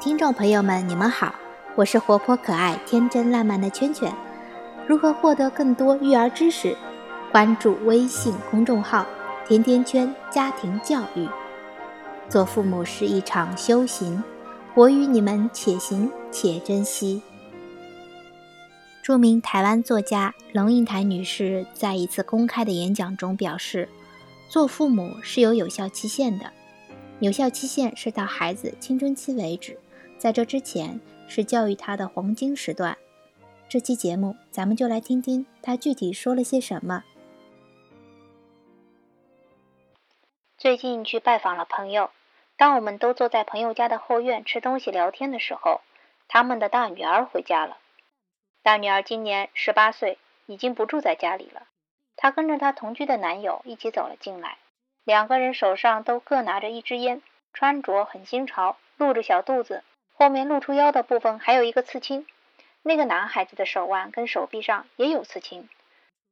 听众朋友们，你们好，我是活泼可爱、天真烂漫的圈圈。如何获得更多育儿知识？关注微信公众号“甜甜圈家庭教育”。做父母是一场修行，我与你们且行且珍惜。著名台湾作家龙应台女士在一次公开的演讲中表示：“做父母是有有效期限的，有效期限是到孩子青春期为止。”在这之前是教育他的黄金时段。这期节目，咱们就来听听他具体说了些什么。最近去拜访了朋友，当我们都坐在朋友家的后院吃东西聊天的时候，他们的大女儿回家了。大女儿今年十八岁，已经不住在家里了。她跟着她同居的男友一起走了进来，两个人手上都各拿着一支烟，穿着很新潮，露着小肚子。后面露出腰的部分还有一个刺青，那个男孩子的手腕跟手臂上也有刺青。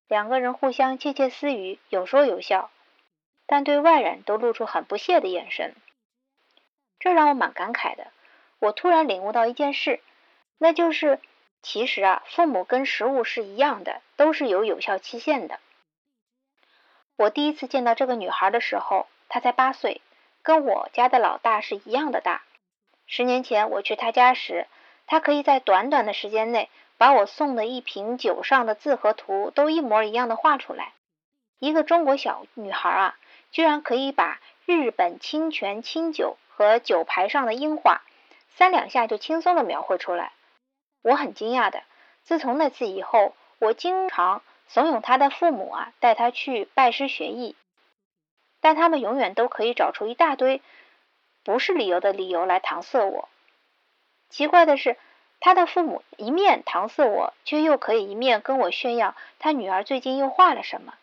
两个人互相窃窃私语，有说有笑，但对外人都露出很不屑的眼神。这让我蛮感慨的。我突然领悟到一件事，那就是其实啊，父母跟食物是一样的，都是有有效期限的。我第一次见到这个女孩的时候，她才八岁，跟我家的老大是一样的大。十年前我去她家时，她可以在短短的时间内把我送的一瓶酒上的字和图都一模一样的画出来。一个中国小女孩啊，居然可以把日本清泉清酒和酒牌上的樱花三两下就轻松的描绘出来。我很惊讶的。自从那次以后，我经常怂恿他的父母啊带他去拜师学艺，但他们永远都可以找出一大堆。不是理由的理由来搪塞我。奇怪的是，他的父母一面搪塞我，却又可以一面跟我炫耀他女儿最近又画了什么。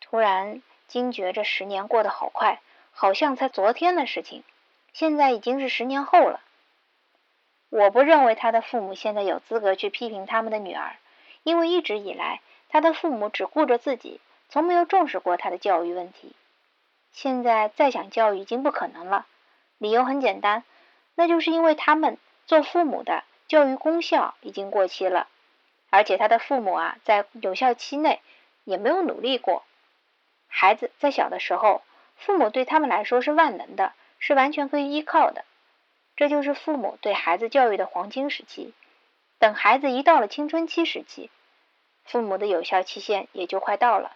突然惊觉，这十年过得好快，好像才昨天的事情，现在已经是十年后了。我不认为他的父母现在有资格去批评他们的女儿，因为一直以来，他的父母只顾着自己，从没有重视过他的教育问题。现在再想教育已经不可能了，理由很简单，那就是因为他们做父母的教育功效已经过期了，而且他的父母啊，在有效期内也没有努力过。孩子在小的时候，父母对他们来说是万能的，是完全可以依靠的，这就是父母对孩子教育的黄金时期。等孩子一到了青春期时期，父母的有效期限也就快到了。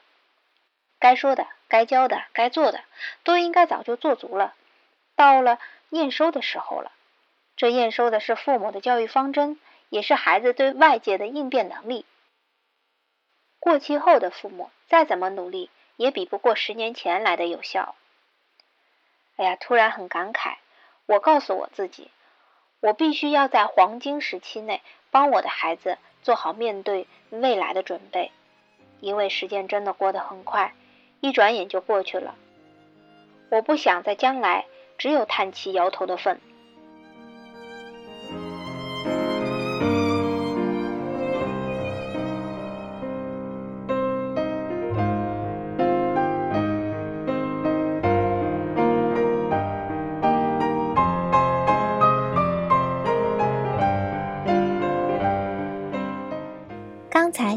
该说的、该教的、该做的，都应该早就做足了。到了验收的时候了，这验收的是父母的教育方针，也是孩子对外界的应变能力。过期后的父母再怎么努力，也比不过十年前来的有效。哎呀，突然很感慨。我告诉我自己，我必须要在黄金时期内帮我的孩子做好面对未来的准备，因为时间真的过得很快。一转眼就过去了，我不想在将来只有叹气摇头的份。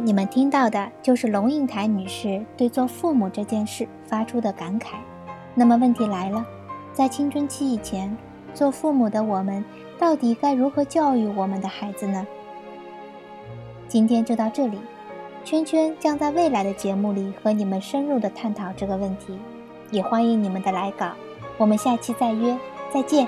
你们听到的就是龙应台女士对做父母这件事发出的感慨。那么问题来了，在青春期以前，做父母的我们到底该如何教育我们的孩子呢？今天就到这里，圈圈将在未来的节目里和你们深入的探讨这个问题，也欢迎你们的来稿。我们下期再约，再见。